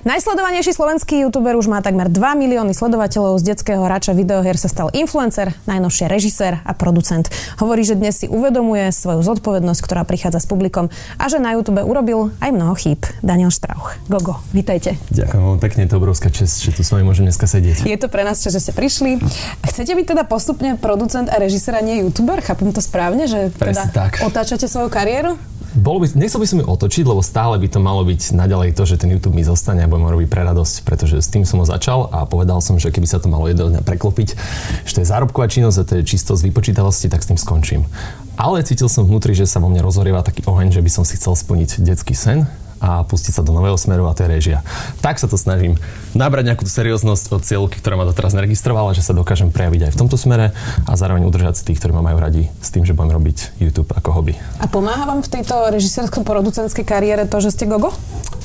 Najsledovanejší slovenský youtuber už má takmer 2 milióny sledovateľov. Z detského hráča videoher sa stal influencer, najnovšie režisér a producent. Hovorí, že dnes si uvedomuje svoju zodpovednosť, ktorá prichádza s publikom a že na YouTube urobil aj mnoho chýb. Daniel Štrauch. Gogo, vítajte. Ďakujem veľmi pekne, to obrovská čest, že tu s vami môžem dneska sedieť. Je to pre nás čas, že ste prišli. Chcete byť teda postupne producent a režisér a nie youtuber? Chápem to správne, že teda tak. otáčate svoju kariéru? Bolo by, nechcel by som ju otočiť, lebo stále by to malo byť naďalej to, že ten YouTube mi zostane a budem robiť pre radosť, pretože s tým som ho začal a povedal som, že keby sa to malo jedného dňa preklopiť, že to je zárobková činnosť a to je čisto z vypočítavosti, tak s tým skončím. Ale cítil som vnútri, že sa vo mne rozhorieva taký oheň, že by som si chcel splniť detský sen a pustiť sa do nového smeru a to je režia. Tak sa to snažím nabrať nejakú serióznosť od cieľky, ktorá ma doteraz neregistrovala, že sa dokážem prejaviť aj v tomto smere a zároveň udržať si tých, ktorí ma majú radi s tým, že budem robiť YouTube ako hobby. A pomáha vám v tejto režisérsko-producentskej kariére to, že ste gogo?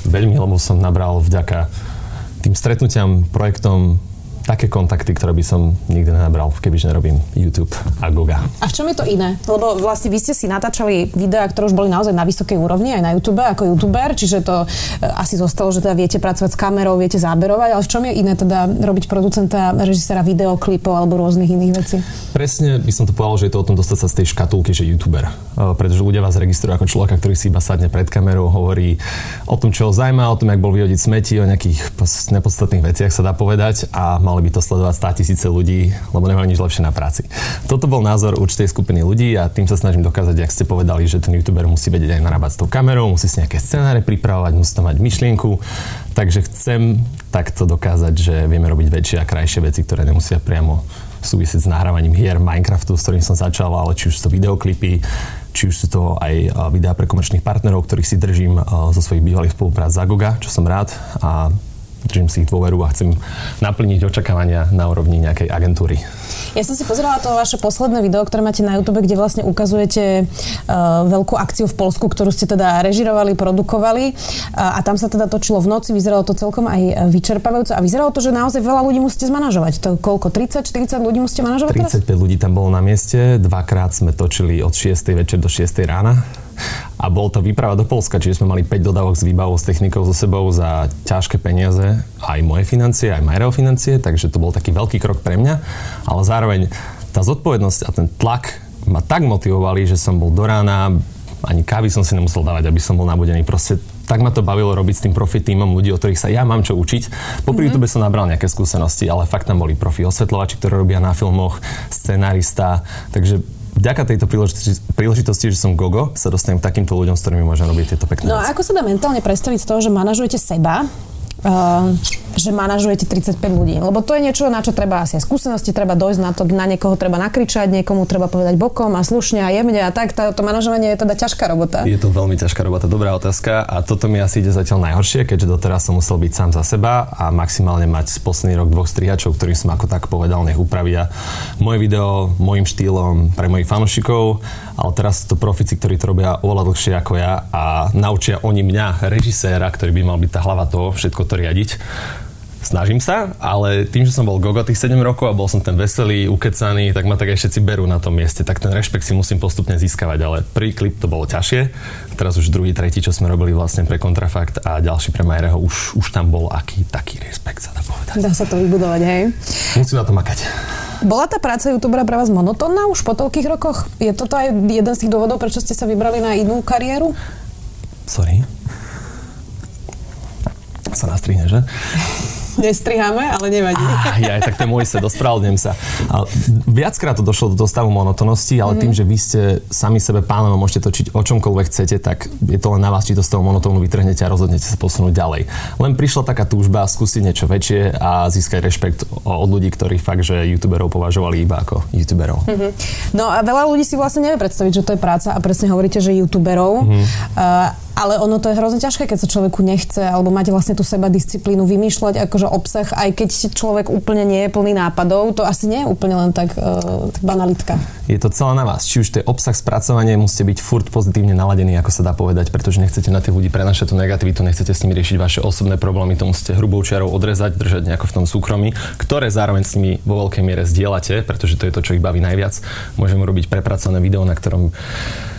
Veľmi, lebo som nabral vďaka tým stretnutiam, projektom, také kontakty, ktoré by som nikdy nenabral, kebyže nerobím YouTube a Goga. A v čom je to iné? Lebo vlastne vy ste si natáčali videá, ktoré už boli naozaj na vysokej úrovni aj na YouTube ako YouTuber, čiže to e, asi zostalo, že teda viete pracovať s kamerou, viete záberovať, ale v čom je iné teda robiť producenta, režisera videoklipov alebo rôznych iných vecí? Presne by som to povedal, že je to o tom dostať sa z tej škatulky, že YouTuber. E, pretože ľudia vás registrujú ako človeka, ktorý si iba sadne pred kamerou, hovorí o tom, čo ho zaujíma, o tom, jak bol vyhodiť smeti, o nejakých nepodstatných veciach sa dá povedať a mal mali by to sledovať 100 tisíce ľudí, lebo nemajú nič lepšie na práci. Toto bol názor určitej skupiny ľudí a tým sa snažím dokázať, ak ste povedali, že ten youtuber musí vedieť aj narábať s tou kamerou, musí si nejaké scenáre pripravovať, musí tam mať myšlienku. Takže chcem takto dokázať, že vieme robiť väčšie a krajšie veci, ktoré nemusia priamo súvisieť s nahrávaním hier Minecraftu, s ktorým som začal, ale či už sú to videoklipy, či už sú to aj videá pre komerčných partnerov, ktorých si držím zo svojich bývalých spoluprác Zagoga, čo som rád a držím si ich dôveru a chcem naplniť očakávania na úrovni nejakej agentúry. Ja som si pozerala to vaše posledné video, ktoré máte na YouTube, kde vlastne ukazujete uh, veľkú akciu v Polsku, ktorú ste teda režirovali, produkovali uh, a tam sa teda točilo v noci, vyzeralo to celkom aj vyčerpávajúce a vyzeralo to, že naozaj veľa ľudí musíte zmanažovať. To koľko? 30, 40 ľudí musíte manažovať 35 teraz? ľudí tam bolo na mieste, dvakrát sme točili od 6. večer do 6. rána a bol to výprava do Polska, čiže sme mali 5 dodávok s výbavou, s technikou so sebou za ťažké peniaze, aj moje financie, aj Majreo financie, takže to bol taký veľký krok pre mňa, ale zároveň tá zodpovednosť a ten tlak ma tak motivovali, že som bol do rána, ani kávy som si nemusel dávať, aby som bol nabudený. Proste tak ma to bavilo robiť s tým profi týmom ľudí, o ktorých sa ja mám čo učiť. Popri mm-hmm. YouTube som nabral nejaké skúsenosti, ale fakt tam boli profi osvetľovači, ktorí robia na filmoch, scenárista, takže vďaka tejto príležitosti, príležitosti, že som Gogo, sa dostanem k takýmto ľuďom, s ktorými môžem robiť tieto pekné No a ako sa dá mentálne predstaviť z toho, že manažujete seba, že manažujete 35 ľudí. Lebo to je niečo, na čo treba asi skúsenosti, treba dojsť na to, na niekoho treba nakričať, niekomu treba povedať bokom a slušne a jemne a tak. To, manažovanie je teda ťažká robota. Je to veľmi ťažká robota, dobrá otázka a toto mi asi ide zatiaľ najhoršie, keďže doteraz som musel byť sám za seba a maximálne mať posledný rok dvoch strihačov, ktorým som ako tak povedal, nech upravia moje video môjim štýlom pre mojich fanúšikov, ale teraz sú to profici, ktorí to robia oveľa dlhšie ako ja a naučia oni mňa, režiséra, ktorý by mal byť tá hlava toho, všetko to riadiť snažím sa, ale tým, že som bol gogo tých 7 rokov a bol som ten veselý, ukecaný, tak ma tak aj všetci berú na tom mieste, tak ten rešpekt si musím postupne získavať, ale prvý klip to bolo ťažšie, teraz už druhý, tretí, čo sme robili vlastne pre Kontrafakt a ďalší pre Majereho, už, už tam bol aký taký rešpekt, sa dá povedať. Dá sa to vybudovať, hej? Musím na to makať. Bola tá práca youtubera pre vás monotónna už po toľkých rokoch? Je toto aj jeden z tých dôvodov, prečo ste sa vybrali na inú kariéru? Sorry. Sa nastrihne, že? Nestriháme, ale nevadí. Ah, ja, tak to je môj ospravedlňujem sa. A viackrát to došlo do stavu monotonosti, ale mm-hmm. tým, že vy ste sami sebe pánom a môžete točiť o čomkoľvek chcete, tak je to len na vás, či to z toho monotónu vytrhnete a rozhodnete sa posunúť ďalej. Len prišla taká túžba skúsiť niečo väčšie a získať rešpekt od ľudí, ktorí fakt, že youtuberov považovali iba ako youtuberov. Mm-hmm. No a veľa ľudí si vlastne nevie predstaviť, že to je práca a presne hovoríte, že youtuberov. Mm-hmm. Uh, Ale ono to je hrozne ťažké, keď sa človeku nechce, alebo máte vlastne tú seba disciplínu vymýšľať akože obsah, aj keď človek úplne nie je plný nápadov, to asi nie je úplne len tak, uh, banalitka. Je to celé na vás. Či už to je obsah, spracovanie, musíte byť furt pozitívne naladení, ako sa dá povedať, pretože nechcete na tých ľudí prenašať tú negativitu, nechcete s nimi riešiť vaše osobné problémy, to musíte hrubou čiarou odrezať, držať nejako v tom súkromí, ktoré zároveň s nimi vo veľkej miere zdieľate, pretože to je to, čo ich baví najviac. Môžeme robiť prepracované video, na ktorom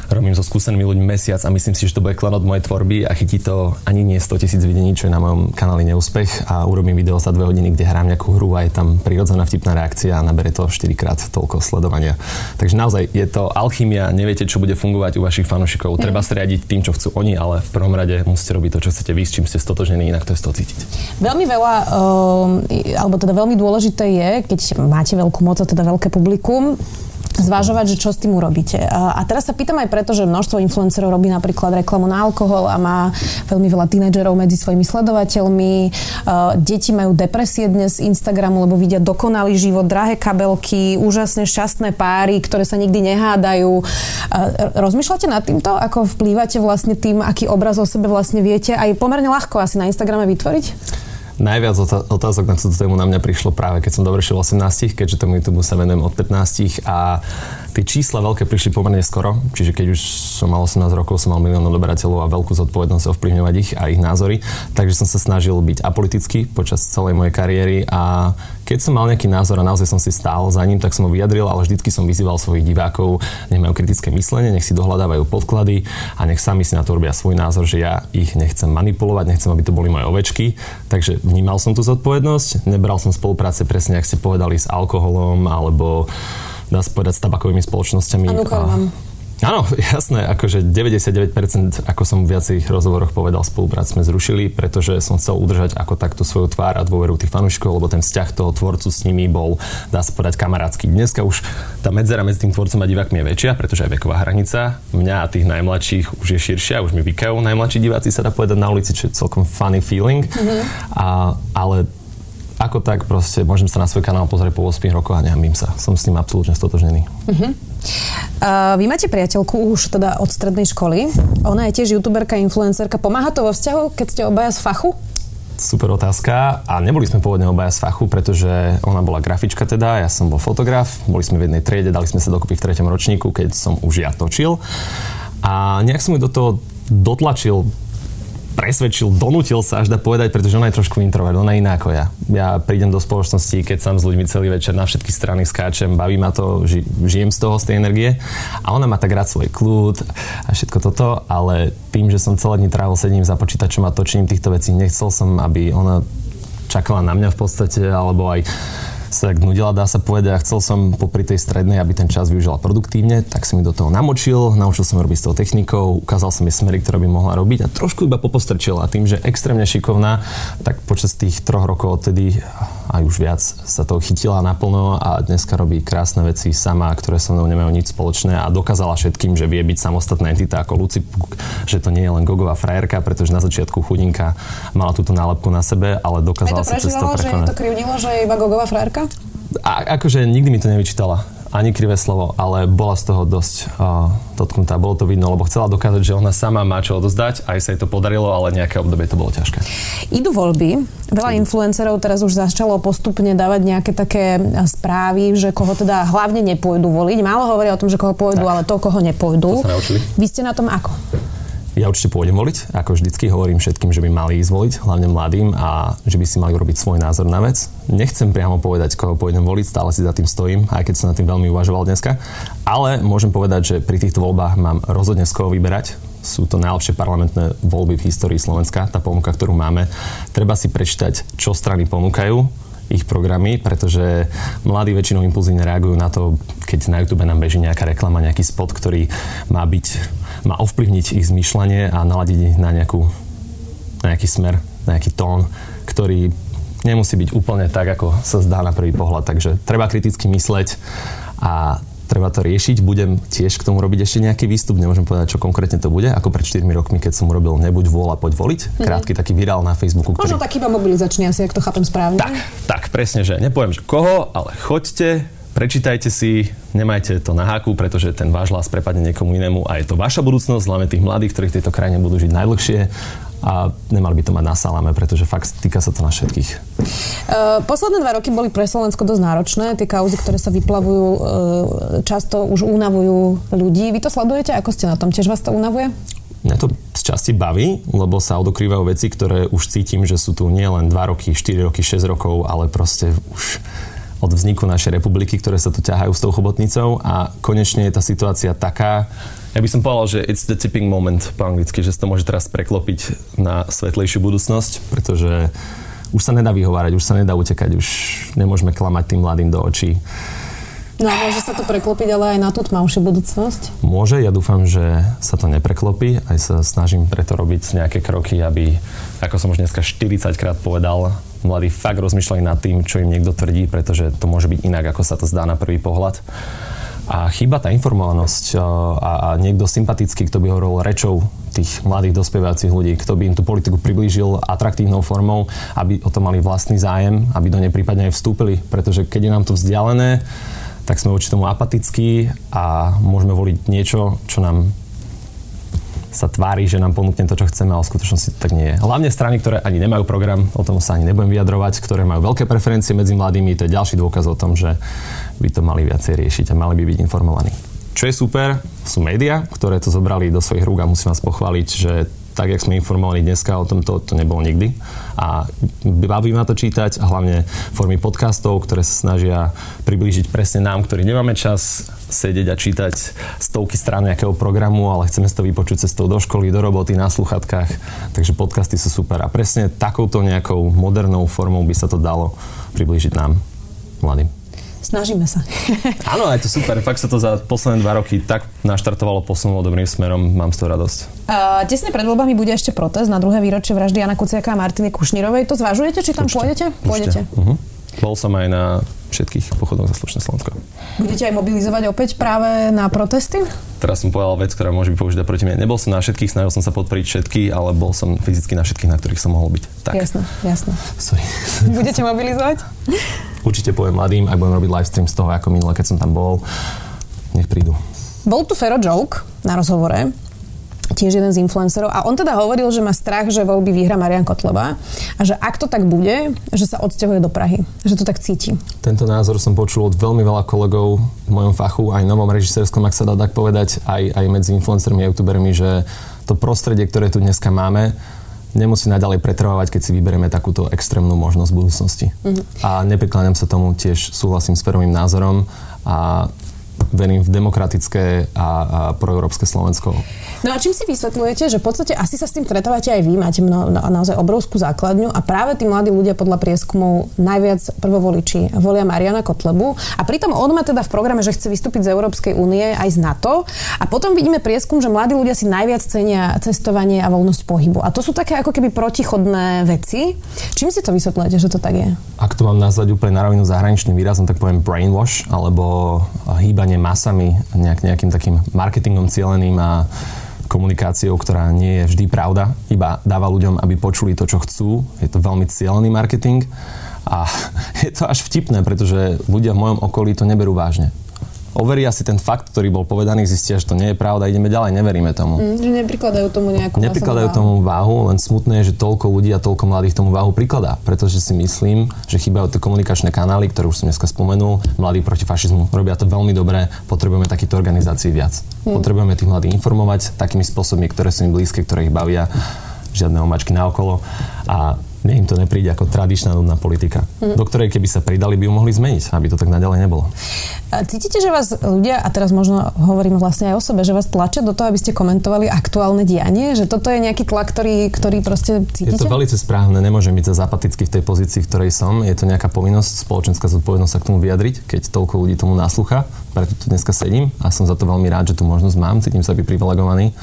robím so skúsenými ľuďmi mesiac a myslím si, že to bude klenot mojej tvorby a chytí to ani nie 100 tisíc videní, čo je na mojom kanáli neúspech a urobím video za dve hodiny, kde hrám nejakú hru a je tam prirodzená vtipná reakcia a nabere to 4 krát toľko sledovania. Takže naozaj je to alchymia, neviete, čo bude fungovať u vašich fanúšikov. Mm. Treba sa riadiť tým, čo chcú oni, ale v prvom rade musíte robiť to, čo chcete vy, s čím ste stotožnení, inak to je z toho cítiť. Veľmi veľa, uh, alebo teda veľmi dôležité je, keď máte veľkú moc a teda veľké publikum, zvažovať, že čo s tým urobíte. A teraz sa pýtam aj preto, že množstvo influencerov robí napríklad reklamu na alkohol a má veľmi veľa tínedžerov medzi svojimi sledovateľmi. Deti majú depresie dnes z Instagramu, lebo vidia dokonalý život, drahé kabelky, úžasne šťastné páry, ktoré sa nikdy nehádajú. Rozmýšľate nad týmto, ako vplývate vlastne tým, aký obraz o sebe vlastne viete aj pomerne ľahko asi na Instagrame vytvoriť? Najviac otázok na túto tému na mňa prišlo práve, keď som dovršil 18, keďže tomu YouTube sa venujem od 15 a tie čísla veľké prišli pomerne skoro, čiže keď už som mal 18 rokov, som mal milión odberateľov a veľkú zodpovednosť ovplyvňovať ich a ich názory, takže som sa snažil byť apolitický počas celej mojej kariéry a keď som mal nejaký názor a naozaj som si stál za ním, tak som ho vyjadril, ale vždycky som vyzýval svojich divákov, nech majú kritické myslenie, nech si dohľadávajú podklady a nech sami si na to robia svoj názor, že ja ich nechcem manipulovať, nechcem, aby to boli moje ovečky. Takže vnímal som tú zodpovednosť, nebral som spolupráce presne, ak ste povedali, s alkoholom alebo dá sa povedať, s tabakovými spoločnosťami. A, Áno, jasné, akože 99%, ako som v viacerých rozhovoroch povedal, spoluprác sme zrušili, pretože som chcel udržať ako takto svoju tvár a dôveru tých fanúšikov, lebo ten vzťah toho tvorcu s nimi bol, dá sa povedať, kamarátsky. Dneska už tá medzera medzi tým tvorcom a divákmi je väčšia, pretože aj veková hranica mňa a tých najmladších už je širšia, už mi vykajú najmladší diváci sa dá povedať na ulici, čo je celkom funny feeling. Mm-hmm. A, ale ako tak proste môžem sa na svoj kanál pozrieť po 8 rokoch a nehambím sa. Som s tým absolútne stotožnený. Uh-huh. Uh, vy máte priateľku už teda od strednej školy. Ona je tiež youtuberka, influencerka. Pomáha to vo vzťahu, keď ste obaja z fachu? Super otázka. A neboli sme pôvodne obaja z fachu, pretože ona bola grafička teda, ja som bol fotograf, boli sme v jednej triede, dali sme sa dokopy v treťom ročníku, keď som už ja točil. A nejak som ju do toho dotlačil presvedčil, donútil sa až da povedať, pretože ona je trošku introvert, ona je iná ako ja. Ja prídem do spoločnosti, keď som s ľuďmi celý večer na všetky strany skáčem, baví ma to, ži, žijem z toho, z tej energie a ona má tak rád svoj kľud a všetko toto, ale tým, že som celé dní trávil sedím za počítačom a točím týchto vecí, nechcel som, aby ona čakala na mňa v podstate, alebo aj sa tak nudila, dá sa povedať, a chcel som popri tej strednej, aby ten čas využila produktívne, tak som mi do toho namočil, naučil som robiť s tou technikou, ukázal som jej smery, ktoré by mohla robiť a trošku iba popostrčila. Tým, že extrémne šikovná, tak počas tých troch rokov odtedy aj už viac sa to chytila naplno a dneska robí krásne veci sama, ktoré so mnou nemajú nič spoločné a dokázala všetkým, že vie byť samostatná entita ako Luci Puk, že to nie je len gogová frajerka, pretože na začiatku chudinka mala túto nálepku na sebe, ale dokázala sa cez to prekonať. že to krivnilo, že je iba gogová frajerka? A, akože nikdy mi to nevyčítala ani krivé slovo, ale bola z toho dosť uh, dotknutá. Bolo to vidno, lebo chcela dokázať, že ona sama má čo odozdať. Aj sa jej to podarilo, ale nejaké obdobie to bolo ťažké. Idú voľby. Veľa influencerov teraz už začalo postupne dávať nejaké také správy, že koho teda hlavne nepôjdu voliť. Málo hovoria o tom, že koho pôjdu, tak. ale to, koho nepôjdu. To. Vy ste na tom ako? Ja určite pôjdem voliť, ako vždycky hovorím všetkým, že by mali ísť voliť, hlavne mladým a že by si mali urobiť svoj názor na vec. Nechcem priamo povedať, koho pôjdem voliť, stále si za tým stojím, aj keď som na tým veľmi uvažoval dneska. Ale môžem povedať, že pri týchto voľbách mám rozhodne z koho vyberať. Sú to najlepšie parlamentné voľby v histórii Slovenska, tá ponuka, ktorú máme. Treba si prečítať, čo strany ponúkajú, ich programy, pretože mladí väčšinou impulzívne reagujú na to, keď na YouTube nám beží nejaká reklama, nejaký spot, ktorý má byť má ovplyvniť ich zmýšľanie a naladiť na, nejakú, na nejaký smer, na nejaký tón, ktorý nemusí byť úplne tak, ako sa zdá na prvý pohľad. Takže treba kriticky mysleť a treba to riešiť. Budem tiež k tomu robiť ešte nejaký výstup, nemôžem povedať, čo konkrétne to bude, ako pred 4 rokmi, keď som urobil Nebuď vôľa, poď voliť. Mm-hmm. Krátky taký virál na Facebooku. Ktorý... Možno taký iba mobilizačný, asi, ak to chápem správne. Tak, tak, presne, že nepoviem, že koho, ale choďte, prečítajte si, nemajte to na háku, pretože ten váš hlas prepadne niekomu inému a je to vaša budúcnosť, hlavne tých mladých, ktorí v tejto krajine budú žiť najdlhšie a nemali by to mať na salame, pretože fakt týka sa to na všetkých. Uh, posledné dva roky boli pre Slovensko dosť náročné. Tie kauzy, ktoré sa vyplavujú, uh, často už unavujú ľudí. Vy to sledujete? Ako ste na tom? Tiež vás to unavuje? Mňa to z časti baví, lebo sa odokrývajú veci, ktoré už cítim, že sú tu nie len 2 roky, 4 roky, 6 rokov, ale proste už od vzniku našej republiky, ktoré sa tu ťahajú s tou chobotnicou a konečne je tá situácia taká, ja by som povedal, že it's the tipping moment po anglicky, že sa to môže teraz preklopiť na svetlejšiu budúcnosť, pretože už sa nedá vyhovárať, už sa nedá utekať, už nemôžeme klamať tým mladým do očí. No a môže sa to preklopiť ale aj na tú tmavšiu budúcnosť? Môže, ja dúfam, že sa to nepreklopí. Aj sa snažím preto robiť nejaké kroky, aby, ako som už dneska 40 krát povedal, mladí fakt rozmýšľali nad tým, čo im niekto tvrdí, pretože to môže byť inak, ako sa to zdá na prvý pohľad. A chýba tá informovanosť a, a niekto sympatický, kto by hovoril rečou tých mladých dospievajúcich ľudí, kto by im tú politiku priblížil atraktívnou formou, aby o to mali vlastný zájem, aby do nej prípadne aj vstúpili. Pretože keď je nám to vzdialené, tak sme voči tomu apatickí a môžeme voliť niečo, čo nám sa tvári, že nám ponúkne to, čo chceme, ale v skutočnosti tak nie je. Hlavne strany, ktoré ani nemajú program, o tom sa ani nebudem vyjadrovať, ktoré majú veľké preferencie medzi mladými, to je ďalší dôkaz o tom, že by to mali viacej riešiť a mali by byť informovaní. Čo je super, sú médiá, ktoré to zobrali do svojich rúk a musím vás pochváliť, že tak, jak sme informovali dneska o tomto, to nebolo nikdy. A baví ma to čítať a hlavne formy podcastov, ktoré sa snažia priblížiť presne nám, ktorí nemáme čas sedieť a čítať stovky strán nejakého programu, ale chceme si to vypočuť cestou do školy, do roboty, na sluchatkách. Takže podcasty sú super. A presne takouto nejakou modernou formou by sa to dalo priblížiť nám, mladým. Snažíme sa. Áno, je to super. Fakt sa to za posledné dva roky tak naštartovalo, posunulo dobrým smerom. Mám z toho radosť. Uh, tesne pred voľbami bude ešte protest na druhé výročie vraždy Jana Kuciaka a Martiny Kušnírovej. To zvažujete, či tam Určite. pôjdete? Pôjdete. Uh-huh. Bol som aj na všetkých pochodoch za slušné Slovensko. Budete aj mobilizovať opäť práve na protesty? Teraz som povedal vec, ktorá môže byť použitá proti mne. Nebol som na všetkých, snažil som sa podporiť všetky, ale bol som fyzicky na všetkých, na ktorých som mohol byť. Tak. Jasné, jasné. Sorry. Budete mobilizovať? Určite poviem mladým, ak budem robiť live stream z toho, ako minule, keď som tam bol, nech prídu. Bol tu Fero Joke na rozhovore, tiež jeden z influencerov a on teda hovoril, že má strach, že voľby vyhra Marian Kotleba a že ak to tak bude, že sa odsťahuje do Prahy, že to tak cíti. Tento názor som počul od veľmi veľa kolegov v mojom fachu, aj novom režisérskom, ak sa dá tak povedať, aj, aj medzi influencermi a youtubermi, že to prostredie, ktoré tu dneska máme, nemusí naďalej pretrvávať, keď si vyberieme takúto extrémnu možnosť v budúcnosti. Mm-hmm. A neprikláňam sa tomu, tiež súhlasím s prvým názorom a verím v demokratické a, a proeurópske Slovensko. No a čím si vysvetľujete, že v podstate asi sa s tým stretávate aj vy, máte mno, na, naozaj obrovskú základňu a práve tí mladí ľudia podľa prieskumov najviac prvovoliči volia Mariana Kotlebu a pritom on má teda v programe, že chce vystúpiť z Európskej únie aj z NATO a potom vidíme prieskum, že mladí ľudia si najviac cenia cestovanie a voľnosť pohybu. A to sú také ako keby protichodné veci. Čím si to vysvetľujete, že to tak je? Ak to mám nazvať úplne na rovinu zahraničným výrazom, tak poviem brainwash alebo hýbanie masami, nejak, nejakým takým marketingom cieleným a komunikáciou, ktorá nie je vždy pravda, iba dáva ľuďom, aby počuli to, čo chcú. Je to veľmi cieľený marketing a je to až vtipné, pretože ľudia v mojom okolí to neberú vážne overia si ten fakt, ktorý bol povedaný, zistia, že to nie je pravda, ideme ďalej, neveríme tomu. Mm, že neprikladajú tomu nejakú Neprikladajú tomu váhu, len smutné je, že toľko ľudí a toľko mladých tomu váhu prikladá, pretože si myslím, že chýbajú tie komunikačné kanály, ktoré už som dneska spomenul, mladí proti fašizmu robia to veľmi dobre, potrebujeme takýchto organizácií viac. Mm. Potrebujeme tých mladých informovať takými spôsobmi, ktoré sú im blízke, ktoré ich bavia, žiadne omačky naokolo a mne im to nepríde ako tradičná nudná politika, mm. do ktorej keby sa pridali, by ju mohli zmeniť, aby to tak naďalej nebolo. A cítite, že vás ľudia, a teraz možno hovorím vlastne aj o sebe, že vás tlačia do toho, aby ste komentovali aktuálne dianie? Že toto je nejaký tlak, ktorý, ktorý proste cítite? Je to veľmi správne, nemôžem byť za zapatický v tej pozícii, v ktorej som. Je to nejaká povinnosť, spoločenská zodpovednosť sa k tomu vyjadriť, keď toľko ľudí tomu naslucha. Preto tu dneska sedím a som za to veľmi rád, že tu možnosť mám, cítim sa byť privilegovaný.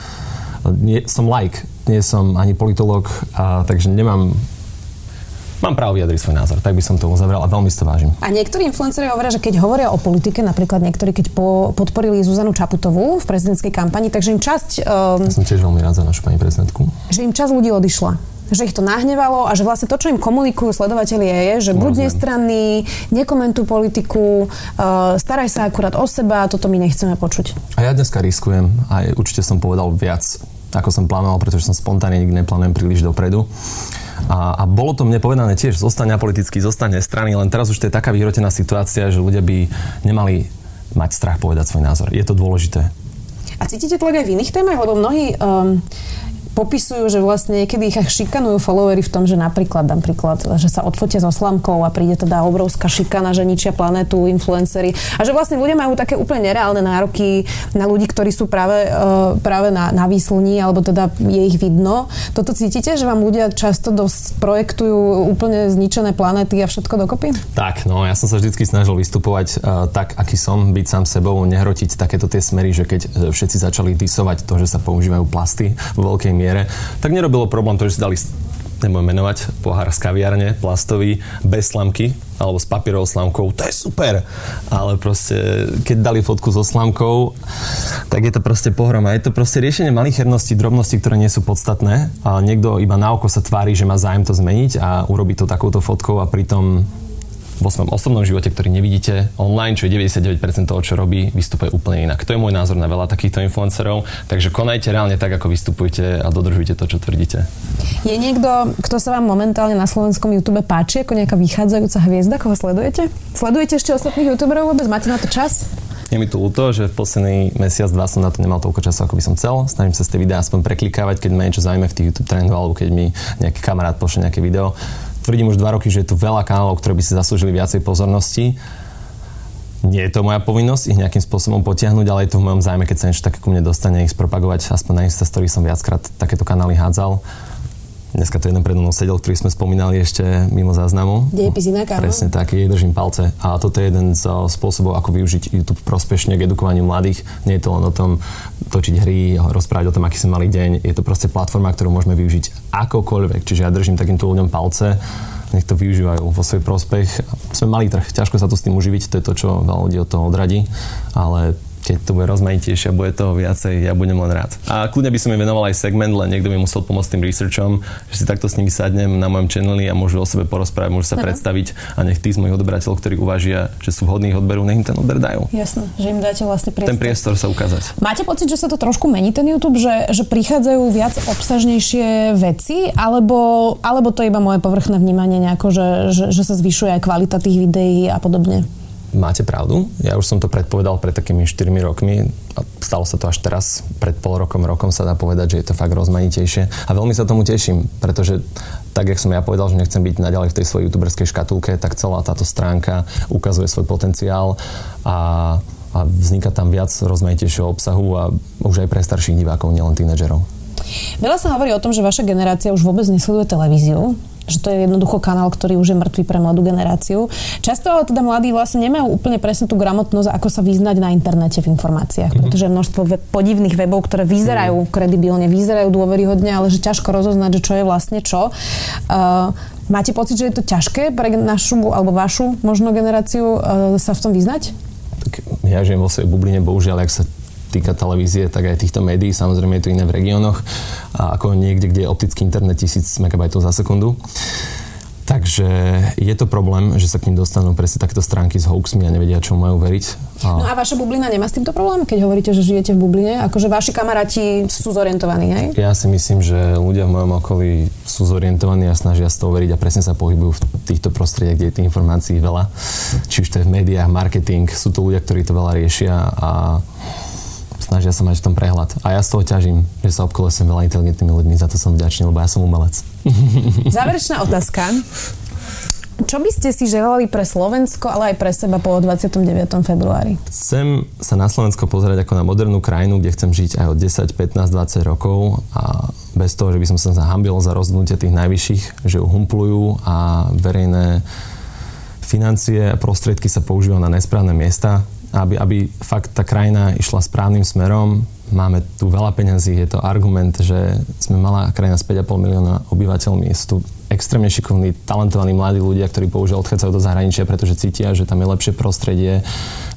Nie, som like, nie som ani politolog, a, takže nemám mám právo vyjadriť svoj názor. Tak by som to uzavrel a veľmi si to vážim. A niektorí influenceri hovoria, že keď hovoria o politike, napríklad niektorí, keď po, podporili Zuzanu Čaputovú v prezidentskej kampani, takže im časť... Um, ja som tiež veľmi rád za našu pani prezidentku. Že im časť ľudí odišla že ich to nahnevalo a že vlastne to, čo im komunikujú sledovateľi je, že buď nestranný, nekomentuj politiku, uh, staraj sa akurát o seba, toto my nechceme počuť. A ja dneska riskujem, aj určite som povedal viac, ako som plánoval, pretože som spontánne nikdy neplánujem príliš dopredu. A, a bolo to mne povedané tiež, zostane politicky, zostane strany, len teraz už to je taká vyhrotená situácia, že ľudia by nemali mať strach povedať svoj názor. Je to dôležité. A cítite tlak aj v iných témach? Lebo mnohí um, popisujú, že vlastne niekedy ich šikanujú followery v tom, že napríklad, napríklad, že sa odfotia so slamkou a príde teda obrovská šikana, že ničia planetu, influencery. A že vlastne ľudia majú také úplne nereálne nároky na ľudí, ktorí sú práve, uh, práve na, na výslní, alebo teda je ich vidno. Toto cítite, že vám ľudia často dosť projektujú úplne zničené planety a všetko dokopy? Tak, no ja som sa vždy snažil vystupovať uh, tak, aký som, byť sám sebou, nehrotiť takéto tie smery, že keď všetci začali disovať to, že sa používajú plasty vo veľkej miere, tak nerobilo problém to, že si dali nebudem menovať, pohár z kaviarne, plastový, bez slamky, alebo s papierovou slamkou, to je super. Ale proste, keď dali fotku so slamkou, tak je to proste pohroma. Je to proste riešenie malicherností, drobností, ktoré nie sú podstatné. A niekto iba na oko sa tvári, že má zájem to zmeniť a urobí to takouto fotkou a pritom vo svojom osobnom živote, ktorý nevidíte online, čo je 99% toho, čo robí, vystupuje úplne inak. To je môj názor na veľa takýchto influencerov, takže konajte reálne tak, ako vystupujete a dodržujte to, čo tvrdíte. Je niekto, kto sa vám momentálne na slovenskom YouTube páči, ako nejaká vychádzajúca hviezda, koho sledujete? Sledujete ešte ostatných youtuberov vôbec? Máte na to čas? Je mi to ľúto, že v posledný mesiac, dva som na to nemal toľko času, ako by som chcel. Snažím sa z tie videá aspoň preklikávať, keď ma niečo zaujíma v tých YouTube trendoch, alebo keď mi nejaký kamarát pošle nejaké video tvrdím už dva roky, že je tu veľa kanálov, ktoré by si zaslúžili viacej pozornosti. Nie je to moja povinnosť ich nejakým spôsobom potiahnuť, ale je to v mojom zájme, keď sa niečo také ku mne dostane, ich spropagovať. Aspoň na Instastory som viackrát takéto kanály hádzal. Dneska to jeden pred mnou sedel, ktorý sme spomínali ešte mimo záznamu. Dejepis inak, áno. Presne tak, jej držím palce. A toto je jeden z spôsobov, ako využiť YouTube prospešne k edukovaniu mladých. Nie je to len o tom točiť hry, rozprávať o tom, aký sme mali deň. Je to proste platforma, ktorú môžeme využiť akokoľvek. Čiže ja držím takýmto ľuďom palce nech to využívajú vo svoj prospech. Sme malý trh, ťažko sa tu s tým uživiť, to je to, čo veľa ľudí od toho odradí, ale keď to bude rozmanitejšie a bude toho viacej, ja budem len rád. A kľudne by som im venoval aj segment, len niekto by musel pomôcť tým researchom, že si takto s nimi sadnem na mojom channeli a môžu o sebe porozprávať, môžu sa Aha. predstaviť a nech tí z mojich odberateľov, ktorí uvažia, že sú vhodní odberu, nech im ten odber dajú. Jasné, že im dáte vlastne priestor. Ten priestor sa ukázať. Máte pocit, že sa to trošku mení ten YouTube, že, že prichádzajú viac obsažnejšie veci, alebo, alebo to je iba moje povrchné vnímanie nejako, že, že, že sa zvyšuje aj kvalita tých videí a podobne? Máte pravdu. Ja už som to predpovedal pred takými 4 rokmi a stalo sa to až teraz. Pred pol rokom, rokom sa dá povedať, že je to fakt rozmanitejšie. A veľmi sa tomu teším, pretože tak, jak som ja povedal, že nechcem byť naďalej v tej svojej youtuberskej škatulke, tak celá táto stránka ukazuje svoj potenciál a, a vzniká tam viac rozmanitejšieho obsahu a už aj pre starších divákov, nielen tínedžerov. Veľa sa hovorí o tom, že vaša generácia už vôbec nesleduje televíziu že to je jednoducho kanál, ktorý už je mŕtvý pre mladú generáciu. Často ale teda mladí vlastne nemajú úplne presne tú gramotnosť, ako sa vyznať na internete v informáciách, mm-hmm. pretože množstvo web, podivných webov, ktoré vyzerajú mm-hmm. kredibilne, vyzerajú dôveryhodne, ale že ťažko rozoznať, že čo je vlastne čo. Uh, máte pocit, že je to ťažké pre našu alebo vašu možno generáciu uh, sa v tom vyznať? Tak ja žijem vo svojej bubline, bohužiaľ, ak sa týka televízie, tak aj týchto médií. Samozrejme je to iné v regiónoch, ako niekde, kde je optický internet 1000 MB za sekundu. Takže je to problém, že sa k ním dostanú presne takéto stránky s hoaxmi a nevedia, čo majú veriť. A... No a vaša bublina nemá s týmto problém, keď hovoríte, že žijete v bubline? Akože vaši kamaráti sú zorientovaní, hej? Ja si myslím, že ľudia v mojom okolí sú zorientovaní a snažia z toho veriť a presne sa pohybujú v týchto prostrediach, kde je tých informácií veľa. Či už to je v médiách, marketing, sú to ľudia, ktorí to veľa riešia a snažia sa mať v tom prehľad. A ja z toho ťažím, že sa obkolesujem veľa inteligentnými ľuďmi, za to som vďačný, lebo ja som umelec. Záverečná otázka. Čo by ste si želali pre Slovensko, ale aj pre seba po 29. februári? Chcem sa na Slovensko pozerať ako na modernú krajinu, kde chcem žiť aj od 10, 15, 20 rokov a bez toho, že by som sa zahambil za rozhodnutie tých najvyšších, že ju humplujú a verejné financie a prostriedky sa používajú na nesprávne miesta aby, aby fakt tá krajina išla správnym smerom. Máme tu veľa peňazí, je to argument, že sme malá krajina s 5,5 milióna obyvateľmi, sú tu extrémne šikovní, talentovaní mladí ľudia, ktorí bohužiaľ odchádzajú do zahraničia, pretože cítia, že tam je lepšie prostredie,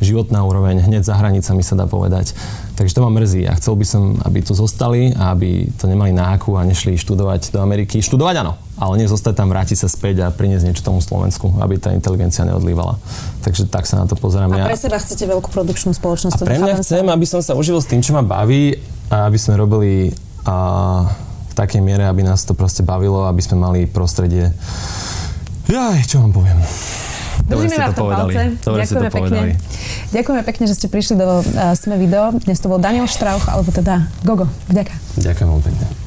životná úroveň, hneď za hranicami sa dá povedať. Takže to ma mrzí a chcel by som, aby tu zostali a aby to nemali náku a nešli študovať do Ameriky. Študovať áno, ale nie zostať tam, vrátiť sa späť a priniesť niečo tomu Slovensku, aby tá inteligencia neodlívala. Takže tak sa na to pozerám. A pre seba chcete veľkú produkčnú spoločnosť? A pre mňa chcem, aby som sa užil s tým, čo ma baví a aby sme robili a, v takej miere, aby nás to proste bavilo, aby sme mali prostredie Jaj, čo vám poviem? Dobre Držíme vás to povedali. palce. Dobre Ďakujeme pekne. Povedali. Ďakujeme pekne, že ste prišli do uh, Sme video. Dnes to bol Daniel Štrauch, alebo teda Gogo. Vďaka. Ďakujem veľmi pekne.